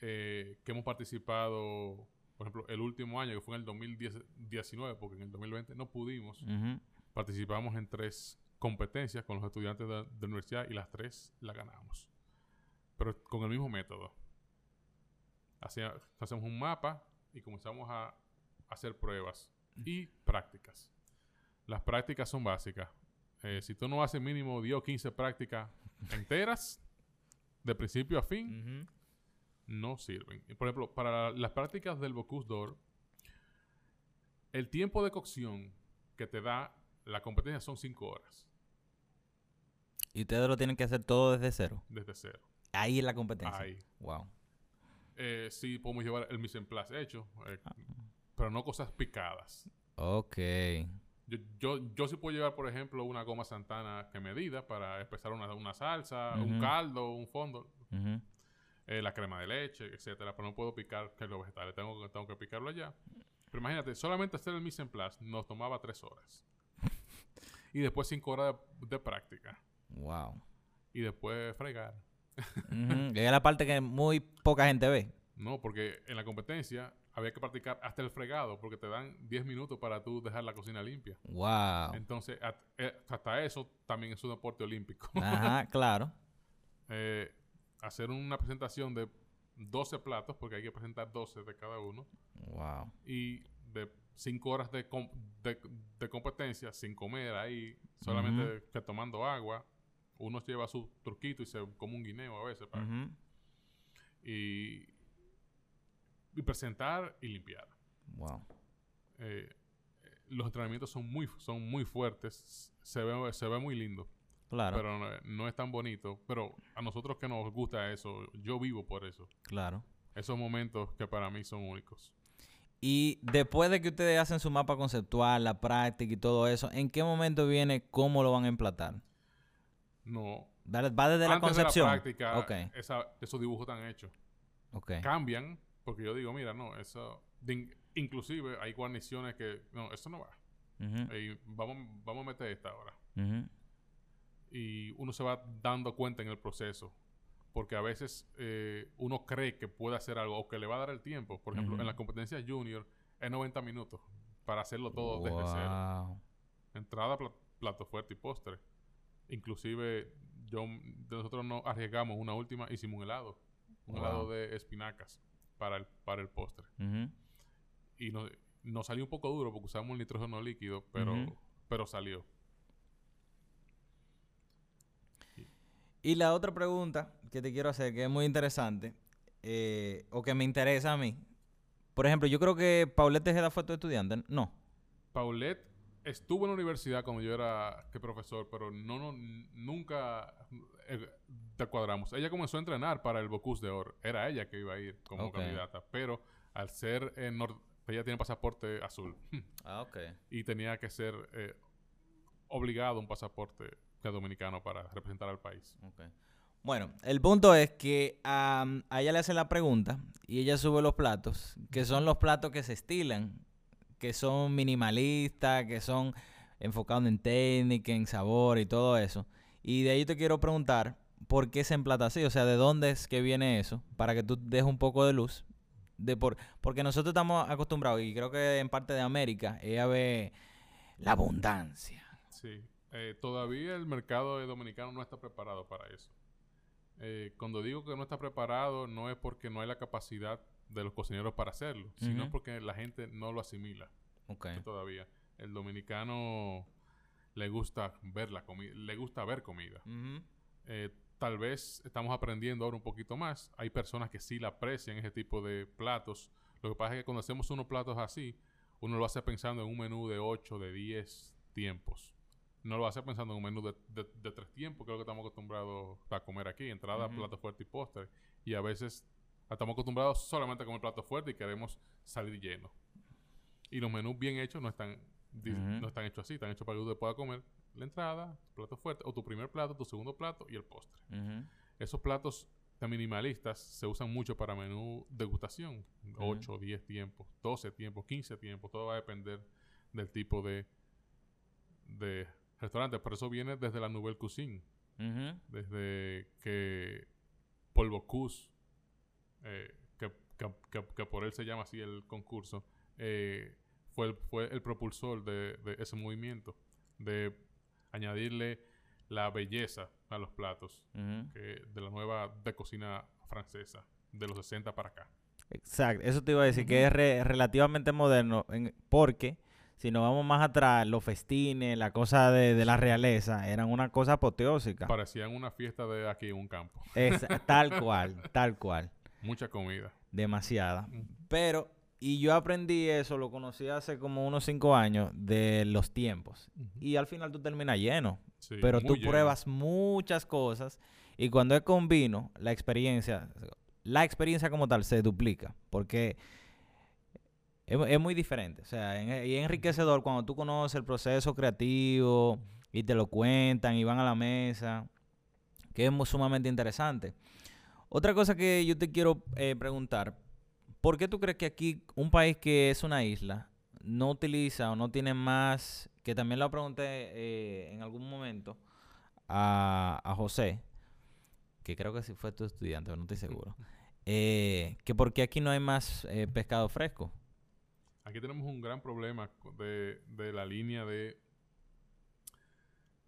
[SPEAKER 2] eh, que hemos participado, por ejemplo, el último año, que fue en el 2019, porque en el 2020 no pudimos,
[SPEAKER 1] Ujú.
[SPEAKER 2] participamos en tres competencias con los estudiantes de, de la universidad y las tres las ganamos. Pero con el mismo método. Hacía- hacemos un mapa y comenzamos a hacer pruebas y prácticas. Las prácticas son básicas. Eh, si tú no haces mínimo 10 o 15 prácticas enteras, de principio a fin. No sirven. Por ejemplo, para las prácticas del Bocuse d'Or, el tiempo de cocción que te da la competencia son 5 horas,
[SPEAKER 1] Y ustedes lo tienen que hacer todo desde cero.
[SPEAKER 2] desde cero.
[SPEAKER 1] Ahí es la competencia.
[SPEAKER 2] Ahí.
[SPEAKER 1] Wow.
[SPEAKER 2] Eh, sí podemos llevar el mise en place hecho, eh,
[SPEAKER 1] Ah.
[SPEAKER 2] pero no cosas picadas.
[SPEAKER 1] Ok.
[SPEAKER 2] Yo, yo, yo sí puedo llevar, por ejemplo, una goma santana que medida para empezar una, una salsa, un caldo, un fondo. Eh, la crema de leche, etcétera, pero no puedo picar que los vegetales, tengo, que- tengo que picarlo allá. Pero imagínate, solamente hacer el mise en place nos tomaba tres horas. Y después cinco horas de, de práctica.
[SPEAKER 1] Wow.
[SPEAKER 2] Y después fregar.
[SPEAKER 1] Es la parte que muy poca gente ve.
[SPEAKER 2] No, porque en la competencia había que practicar hasta el fregado, porque te dan 10 minutos para tú dejar la cocina limpia.
[SPEAKER 1] Wow.
[SPEAKER 2] Entonces, eh, hasta eso también es un deporte olímpico.
[SPEAKER 1] Ajá, claro.
[SPEAKER 2] Eh, hacer una presentación de 12 platos, porque hay que presentar 12 de cada uno,
[SPEAKER 1] Wow.
[SPEAKER 2] y de 5 horas de, com- de, de competencia sin comer ahí, solamente que tomando agua. Uno lleva su truquito y se come un guineo a veces. para- y, y presentar y limpiar.
[SPEAKER 1] Wow.
[SPEAKER 2] Eh, los entrenamientos son muy, son muy fuertes, se ve, se ve muy lindo,
[SPEAKER 1] Claro.
[SPEAKER 2] pero no, no es tan bonito. Pero a nosotros que nos gusta eso, yo vivo por eso.
[SPEAKER 1] claro.
[SPEAKER 2] Esos momentos que para mí son únicos.
[SPEAKER 1] Y después de que ustedes hacen su mapa conceptual, la práctica y todo eso, ¿en qué momento viene cómo lo van a emplatar?
[SPEAKER 2] No.
[SPEAKER 1] Va desde la concepción.
[SPEAKER 2] de la práctica,
[SPEAKER 1] Ok.
[SPEAKER 2] esa- esos dibujos están hechos.
[SPEAKER 1] Ok.
[SPEAKER 2] Cambian, porque yo digo, mira, no, eso... de in- inclusive hay guarniciones que, no, eso no va. Y vamos, vamos a meter esta ahora.
[SPEAKER 1] ujú.
[SPEAKER 2] Y uno se va dando cuenta en el proceso. Porque a veces eh, uno cree que puede hacer algo o que le va a dar el tiempo. Por ejemplo, en la competencia junior es 90 minutos para hacerlo todo desde cero. Entrada, pla- plato fuerte y postre. Inclusive yo, nosotros no arriesgamos una última, hicimos un helado. Un
[SPEAKER 1] Wow.
[SPEAKER 2] helado de espinacas para el, para el postre. Y nos, nos salió un poco duro porque usamos un nitrógeno líquido, pero, pero salió.
[SPEAKER 1] Y la otra pregunta que te quiero hacer, que es muy interesante, eh, o que me interesa a mí. Por ejemplo, yo creo que Paulette Tejeda fue tu estudiante. No.
[SPEAKER 2] Paulette estuvo en la universidad cuando yo era que profesor, pero no, no nunca eh, te cuadramos. Ella comenzó a entrenar para el Bocuse de Oro. Era ella que iba a ir como candidata, pero al ser en ella tiene pasaporte azul.
[SPEAKER 1] ah, ok.
[SPEAKER 2] Y tenía que ser eh, obligado un pasaporte dominicano para representar al país.
[SPEAKER 1] Okay. Bueno, el punto es que a ella le hacen la pregunta y ella sube los platos, que son los platos que se estilan, que son minimalistas, que son enfocados en técnica, en sabor y todo eso. Y de ahí te quiero preguntar, ¿por qué se emplata así? O sea, ¿de dónde es que viene eso? Para que tú dejes un poco de luz. De por, porque nosotros estamos acostumbrados, y creo que en parte de América, ella ve la abundancia.
[SPEAKER 2] Sí, eh, todavía el mercado dominicano no está preparado para eso. Eh, cuando digo que no está preparado, no es porque no hay la capacidad de los cocineros para hacerlo, sino porque la gente no lo asimila. Todavía. El dominicano le gusta ver la comida, le gusta ver comida. Eh, tal vez estamos aprendiendo ahora un poquito más. Hay personas que sí la aprecian ese tipo de platos. Lo que pasa es que cuando hacemos unos platos así, uno lo hace pensando en un menú de 8, de 10 tiempos. No lo hace pensando en un menú de, tres tiempos, que es lo que estamos acostumbrados a comer aquí. Entrada, plato fuerte y postre. Y a veces estamos acostumbrados solamente a comer plato fuerte y queremos salir lleno. Y los menús bien hechos no están, no están hechos así. Están hechos para que usted pueda comer la entrada, plato fuerte, o tu primer plato, tu segundo plato y el postre. Esos platos tan minimalistas se usan mucho para menú degustación. 8, 10 tiempos, 12 tiempos, 15 tiempos. Todo va a depender del tipo de, de restaurante. Por eso viene desde la Nouvelle Cuisine. Desde que Paul Bocuse, eh, que, por él se llama así el concurso, eh, fue, el, fue el propulsor de, ese movimiento. De añadirle la belleza a los platos de la nueva de cocina francesa de los 60 para acá.
[SPEAKER 1] Exacto, eso te iba a decir, que es relativamente moderno porque si nos vamos más atrás, los festines, la cosa de, la realeza, eran una cosa apoteósica.
[SPEAKER 2] Parecían una fiesta de aquí en un campo.
[SPEAKER 1] Es, tal cual, tal cual.
[SPEAKER 2] Mucha comida.
[SPEAKER 1] Demasiada. Pero, y yo aprendí eso, lo conocí hace como unos cinco años, de los tiempos. Y al final tú terminas lleno. pero tú pruebas muchas cosas. Y cuando es con vino, la experiencia, la experiencia como tal se duplica. Porque es, muy diferente. O sea, y es enriquecedor cuando tú conoces el proceso creativo y te lo cuentan y van a la mesa, que es sumamente interesante. Otra cosa que yo te quiero eh, preguntar, ¿por qué tú crees que aquí un país que es una isla no utiliza o no tiene más, que también lo pregunté eh, en algún momento a, a, José, que creo que sí fue tu estudiante, pero no estoy seguro, eh, que por qué aquí no hay más pescado fresco?
[SPEAKER 2] Aquí tenemos un gran problema de, la línea de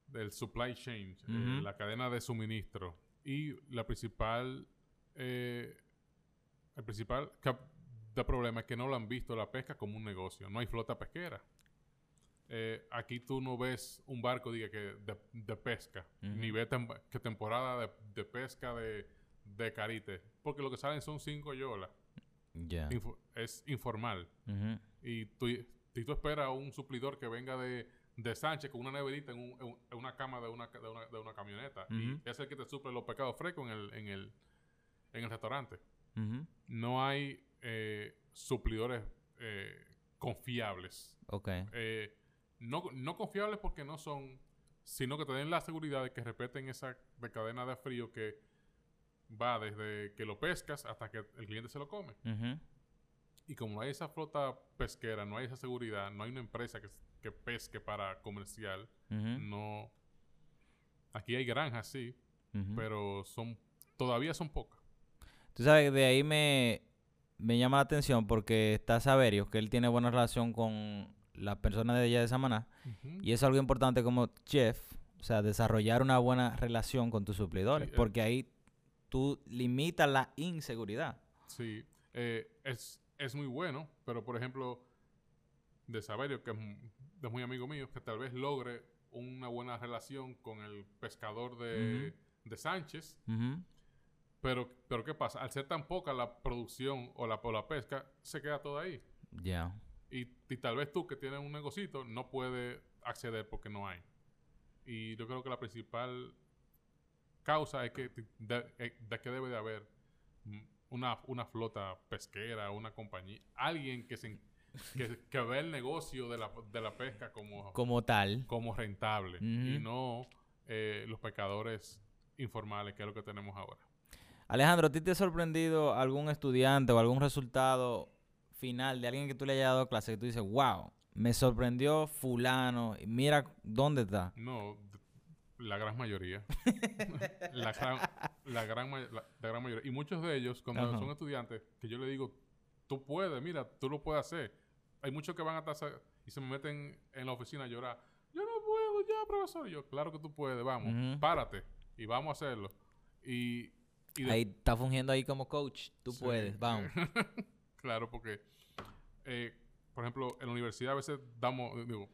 [SPEAKER 2] del supply chain, eh, la cadena de suministro. Y la principal, eh, el principal problema es que no lo han visto la pesca como un negocio. No hay flota pesquera. Eh, aquí tú no ves un barco diga, que de, pesca, ni ves que temporada de, pesca de, de, carite, porque lo que salen son cinco yolas. Es informal. Y tú, y tú esperas un suplidor que venga de, de Sánchez con una neverita en, una cama de una, de una, camioneta. Y es el que te suple los pecados frescos en el, en el, en el restaurante. No hay eh, suplidores eh, confiables.
[SPEAKER 1] Ok.
[SPEAKER 2] Eh, no, no confiables porque no son, sino que te den la seguridad de que respeten esa cadena de frío que va desde que lo pescas hasta que el cliente se lo come. Y como no hay esa flota pesquera, no hay esa seguridad, no hay una empresa que, que pesque para comercial, no... Aquí hay granjas, sí, pero son todavía son pocas.
[SPEAKER 1] Tú sabes, de ahí me, me llama la atención porque está Saberio, que él tiene buena relación con las personas de allá de Samaná. Y es algo importante como chef, o sea, desarrollar una buena relación con tus suplidores, eh. porque ahí tú limitas la inseguridad.
[SPEAKER 2] Sí, eh, es, es muy bueno, pero por ejemplo, de Saberio, que es, muy amigo mío, que tal vez logre una buena relación con el pescador de, Sánchez. pero, pero ¿qué pasa? Al ser tan poca la producción o la, la pesca, se queda todo ahí.
[SPEAKER 1] Ya.
[SPEAKER 2] Y, tal vez tú que tienes un negocito no puedes acceder porque no hay. Y yo creo que la principal causa es que, de, eh, que debe de haber una, una, flota pesquera, una compañía, alguien que se que, ve el negocio de la, de la, pesca como,
[SPEAKER 1] como tal,
[SPEAKER 2] como rentable y no eh, los pescadores informales, que es lo que tenemos ahora.
[SPEAKER 1] Alejandro, ¿a ti te ha sorprendido algún estudiante o algún resultado final de alguien que tú le hayas dado clase que tú dices, wow, me sorprendió fulano, mira dónde está?
[SPEAKER 2] No, la gran mayoría. la, gran, la, gran, mayoría. Y muchos de ellos, cuando son estudiantes, que yo le digo, tú puedes, mira, tú lo puedes hacer. Hay muchos que van a estar y se me meten en la oficina a llorar. Yo no puedo ya, profesor. Y yo, claro que tú puedes, vamos, párate y vamos a hacerlo. Y,
[SPEAKER 1] ahí está fungiendo ahí como coach. Tú puedes, vamos.
[SPEAKER 2] claro, porque, eh, por ejemplo, en la universidad a veces damos, digo,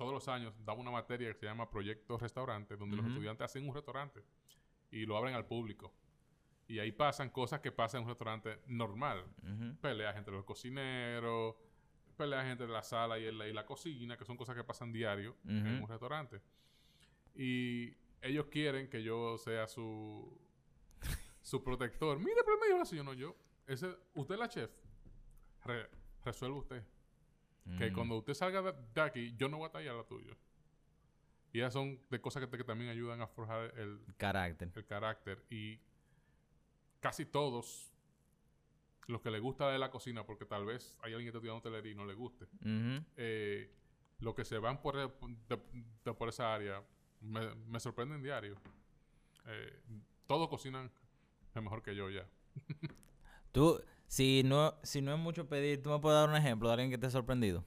[SPEAKER 2] todos los años damos una materia que se llama Proyecto Restaurante, donde los estudiantes hacen un restaurante y lo abren al público. Y ahí pasan cosas que pasan en un restaurante normal. Peleas entre los cocineros, peleas entre la sala y, la cocina, que son cosas que pasan diario en un restaurante. Y ellos quieren que yo sea su, su protector. Mire, pero me dijo así, yo no, yo. Ese, usted es la chef. resuelve usted. Que cuando usted salga de, aquí, yo no voy a tallar la tuya. Y esas son de cosas que, que también ayudan a forjar el
[SPEAKER 1] carácter.
[SPEAKER 2] El carácter. Y casi todos los que les gusta de la cocina, porque tal vez hay alguien que está estudiando hotelería y no le guste, eh, los que se van por, por esa área me, me sorprenden diario. Eh, todos cocinan mejor que yo ya.
[SPEAKER 1] tú, si no, si no es mucho pedir, ¿tú me puedes dar un ejemplo de alguien que te ha sorprendido?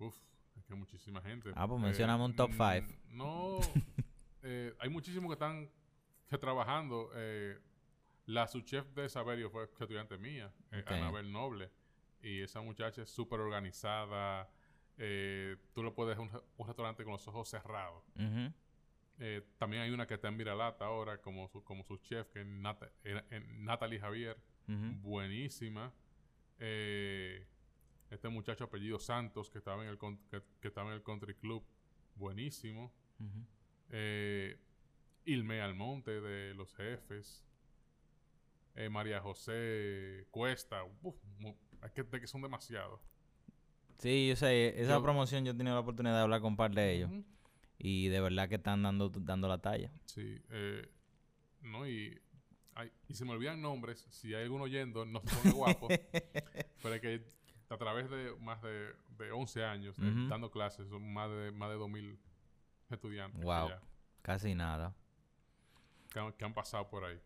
[SPEAKER 2] Uf, es que muchísima gente.
[SPEAKER 1] Ah, pues mencioname un top 5.
[SPEAKER 2] No, eh, hay muchísimos que están trabajando. Eh, la subchef de Saberio fue estudiante mía, eh, Anabel Noble. Y esa muchacha es súper organizada. Eh, tú lo puedes un, un restaurante con los ojos cerrados. Eh, también hay una que está en Miralata ahora como su, como su chef, que es Natalie Javier. Buenísima. este muchacho apellido Santos, que estaba en el, que, estaba en el Country Club. Buenísimo. Ilme Almonte de Los Jefes. Eh, María José Cuesta. Uf, es que, que son demasiados.
[SPEAKER 1] Sí, yo sé, esa promoción yo he tenido la oportunidad de hablar con un par de ellos. Y de verdad que están dando, dando la talla.
[SPEAKER 2] Sí, eh, no, y, y se me olvidan nombres, si hay alguno oyendo, no se pone guapo, pero es que a través de más de, de 11 años dando clases, son más de, más de 2.000 estudiantes.
[SPEAKER 1] Wow, casi nada.
[SPEAKER 2] que han pasado por ahí.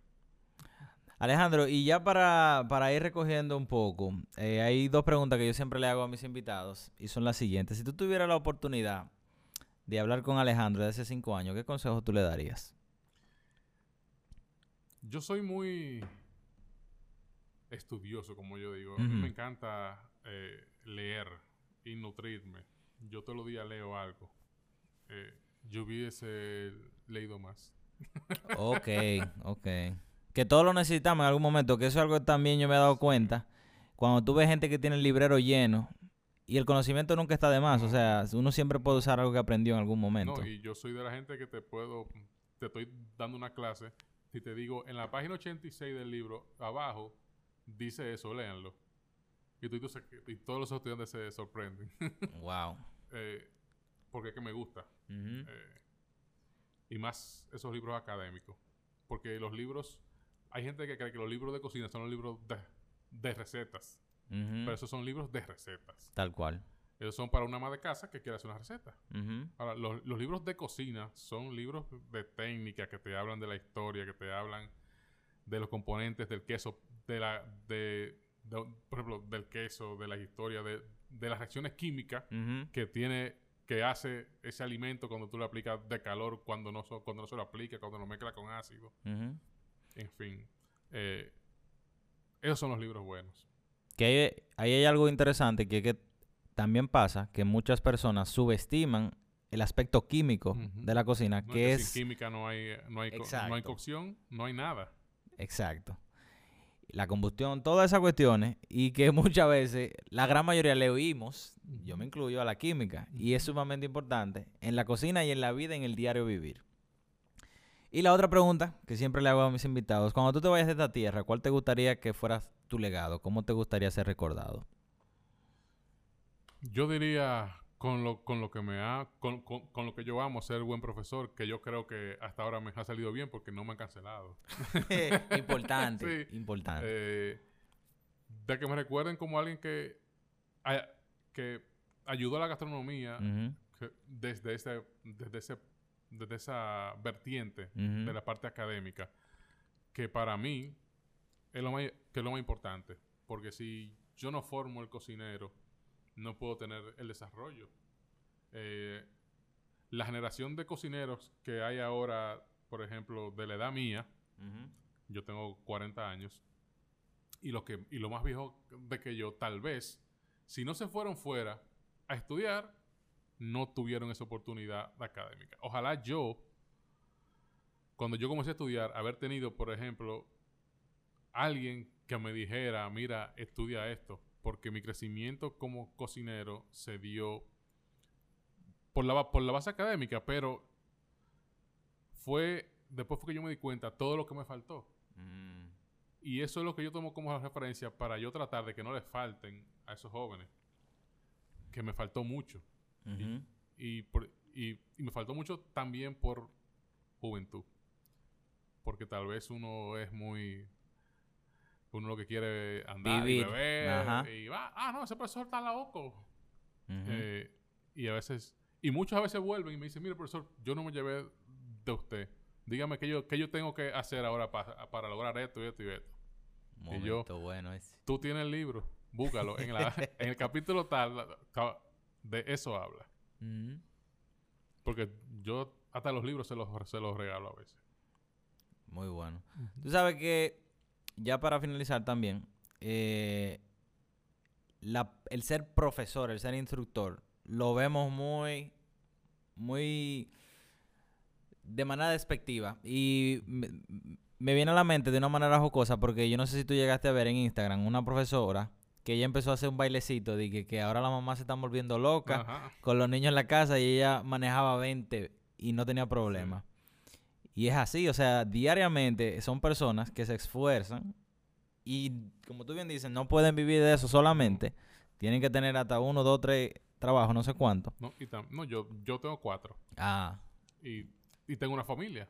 [SPEAKER 1] Alejandro, y ya para, para ir recogiendo un poco, eh, hay dos preguntas que yo siempre le hago a mis invitados y son las siguientes. Si tú tuvieras la oportunidad de hablar con Alejandro de hace cinco años, ¿qué consejo tú le darías?
[SPEAKER 2] Yo soy muy estudioso, como yo digo. A mí me encanta eh, leer y nutrirme. Yo todos los días leo algo. Eh, yo hubiese leído más.
[SPEAKER 1] ok, ok que todos lo necesitamos en algún momento, que eso es algo que también yo me he dado cuenta. Cuando tú ves gente que tiene el librero lleno y el conocimiento nunca está de más, o sea, uno siempre puede usar algo que aprendió en algún momento.
[SPEAKER 2] No, y yo soy de la gente que te puedo, te estoy dando una clase y te digo, en la página 86 del libro, abajo, dice eso, léanlo. Y, tú, y todos los estudiantes se sorprenden.
[SPEAKER 1] wow.
[SPEAKER 2] Eh, porque es que me gusta. Eh, y más esos libros académicos. Porque los libros hay gente que cree que los libros de cocina son los libros de, recetas. Pero esos son libros de recetas.
[SPEAKER 1] Tal cual.
[SPEAKER 2] Esos son para una ama de casa que quiere hacer una receta. Ahora, los, libros de cocina son libros de técnica que te hablan de la historia, que te hablan de los componentes del queso, de la, de, por ejemplo, del queso, de la historia, de, las reacciones químicas que tiene, que hace ese alimento cuando tú lo aplicas de calor, cuando no, cuando no se lo aplica, cuando lo mezcla con ácido. En fin. Eh, esos son los libros buenos.
[SPEAKER 1] Que ahí hay algo interesante que, que también pasa que muchas personas subestiman el aspecto químico de la cocina, que, es...
[SPEAKER 2] Sin química no hay, no, hay no hay cocción, no hay nada.
[SPEAKER 1] Exacto. la combustión, todas esas cuestiones, y que muchas veces, la gran mayoría le oímos, yo me incluyo a la química, y es sumamente importante en la cocina y en la vida, en el diario vivir. Y la otra pregunta que siempre le hago a mis invitados, cuando tú te vayas de esta tierra, ¿cuál te gustaría que fuera tu legado? ¿Cómo te gustaría ser recordado?
[SPEAKER 2] Yo diría con lo, con lo que me ha, con, con, lo que yo amo, ser buen profesor, que yo creo que hasta ahora me ha salido bien porque no me han cancelado.
[SPEAKER 1] importante, importante.
[SPEAKER 2] Eh, de que me recuerden como alguien que, que ayudó a la gastronomía desde ese, desde ese, desde esa vertiente de la parte académica, que para mí es lo más, que es lo más importante, porque si yo no formo el cocinero no puedo tener el desarrollo. Eh, la generación de cocineros que hay ahora, por ejemplo, de la edad mía, yo tengo 40 años, y lo, que, y lo más viejo de que yo, tal vez, si no se fueron fuera a estudiar, no tuvieron esa oportunidad académica. Ojalá yo, cuando yo comencé a estudiar, haber tenido, por ejemplo, alguien que me dijera, mira, estudia esto, porque mi crecimiento como cocinero se dio por la, por la base académica, pero fue, después fue que yo me di cuenta todo lo que me faltó. Mm. Y eso es lo que yo tomo como referencia para yo tratar de que no le falten a esos jóvenes. Que me faltó mucho. y, y, me faltó mucho también por juventud. Porque tal vez uno es muy uno lo que quiere andar y beber y va, ah, no, ese profesor está loco. Eh, y a veces, y muchas veces vuelven y me dicen, mire profesor, yo no me llevé de usted. Dígame qué yo, qué yo tengo que hacer ahora para lograr esto y esto y esto.
[SPEAKER 1] y yo, bueno ese.
[SPEAKER 2] tú tienes el libro, búscalo. en, en el capítulo tal, de eso habla. Porque yo hasta los libros se los, se los regalo a veces.
[SPEAKER 1] Muy bueno. Tú sabes que ya para finalizar también, eh, el ser profesor, el ser instructor, lo vemos muy, muy de manera despectiva. Y me, viene a la mente de una manera jocosa, porque yo no sé si tú llegaste a ver en Instagram una profesora que ella empezó a hacer un bailecito de que, que ahora la mamá se está volviendo loca con los niños en la casa y ella manejaba 20 y no tenía problema. Y es así, o sea, diariamente son personas que se esfuerzan y, como tú bien dices, no pueden vivir de eso solamente. Tienen que tener hasta uno, dos, tres trabajos, no sé cuánto.
[SPEAKER 2] No, y no yo, yo tengo cuatro.
[SPEAKER 1] Ah.
[SPEAKER 2] Y, y tengo una familia.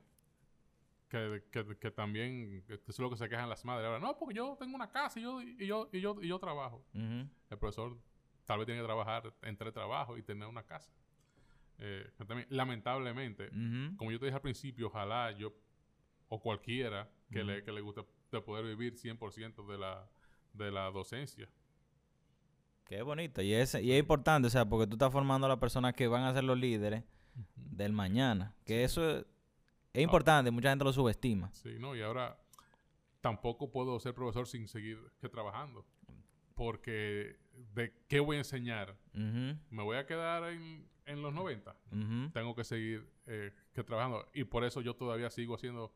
[SPEAKER 2] Que, que, que, también, que eso es lo que se quejan las madres. Ahora, no, porque yo tengo una casa y yo, y yo, y yo, y yo trabajo. El profesor tal vez tiene que trabajar entre trabajo y tener una casa. Eh, lamentablemente, como yo te dije al principio, ojalá yo o cualquiera que, le, que le guste de poder vivir 100% de la, de la docencia.
[SPEAKER 1] Qué bonito. Y es, y es importante, o sea, porque tú estás formando a las personas que van a ser los líderes del mañana. Que eso es, ah. importante, mucha gente lo subestima.
[SPEAKER 2] Sí, no, y ahora tampoco puedo ser profesor sin seguir que trabajando porque de qué voy a enseñar. Me voy a quedar en, en los 90. Tengo que seguir eh, que trabajando. Y por eso yo todavía sigo haciendo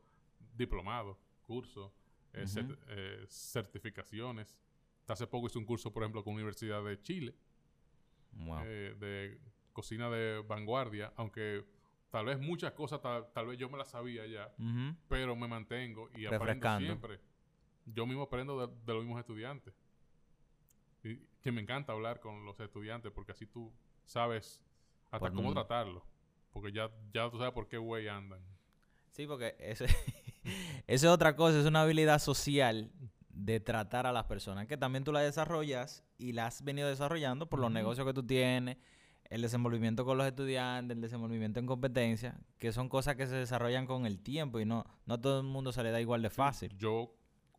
[SPEAKER 2] diplomados, cursos, eh, eh, certificaciones. Hace poco hice un curso, por ejemplo, con la Universidad de Chile. de cocina de vanguardia, aunque tal vez muchas cosas tal, vez yo me las sabía ya, pero me mantengo y aprendo siempre. Yo mismo aprendo de, de los mismos estudiantes que me encanta hablar con los estudiantes porque así tú sabes hasta cómo tratarlo. Porque ya, ya tú sabes por qué güey andan.
[SPEAKER 1] Sí, porque eso, es otra cosa, es una habilidad social de tratar a las personas, que también tú la desarrollas y la has venido desarrollando por los negocios que tú tienes, el desenvolvimiento con los estudiantes, el desenvolvimiento en competencia, que son cosas que se desarrollan con el tiempo y no, no a todo el mundo se le da igual de fácil.
[SPEAKER 2] Yo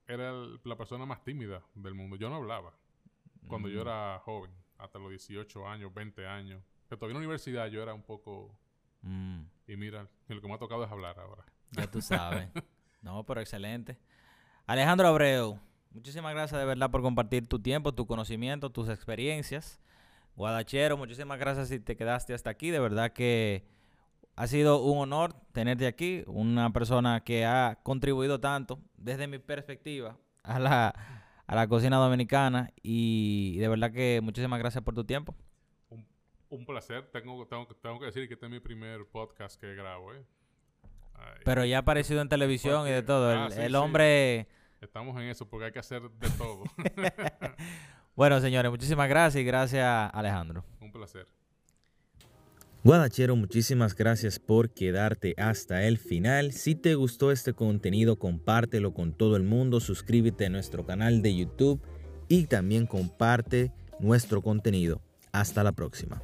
[SPEAKER 2] era la persona más tímida del mundo, yo no hablaba cuando yo era joven, hasta los 18 años, 20 años. Pero todavía en la universidad yo era un poco... Mm. Y mira, lo que me ha tocado es hablar ahora.
[SPEAKER 1] Ya tú sabes. no, pero excelente. Alejandro Abreu, muchísimas gracias de verdad por compartir tu tiempo, tu conocimiento, tus experiencias. Guadachero, muchísimas gracias si te quedaste hasta aquí. De verdad que ha sido un honor tenerte aquí. Una persona que ha contribuido tanto desde mi perspectiva a la, a la cocina dominicana y de verdad que muchísimas gracias por tu tiempo.
[SPEAKER 2] Un, placer. Tengo, tengo, tengo, que decir que este es mi primer podcast que grabo. ¿eh?
[SPEAKER 1] Pero ya ha aparecido en televisión y de todo. el, ah, hombre...
[SPEAKER 2] Estamos en eso porque hay que hacer de todo.
[SPEAKER 1] bueno, señores, muchísimas gracias y gracias, Alejandro.
[SPEAKER 2] Un placer.
[SPEAKER 1] Guadachero, muchísimas gracias por quedarte hasta el final. Si te gustó este contenido, compártelo con todo el mundo, suscríbete a nuestro canal de YouTube y también comparte nuestro contenido. Hasta la próxima.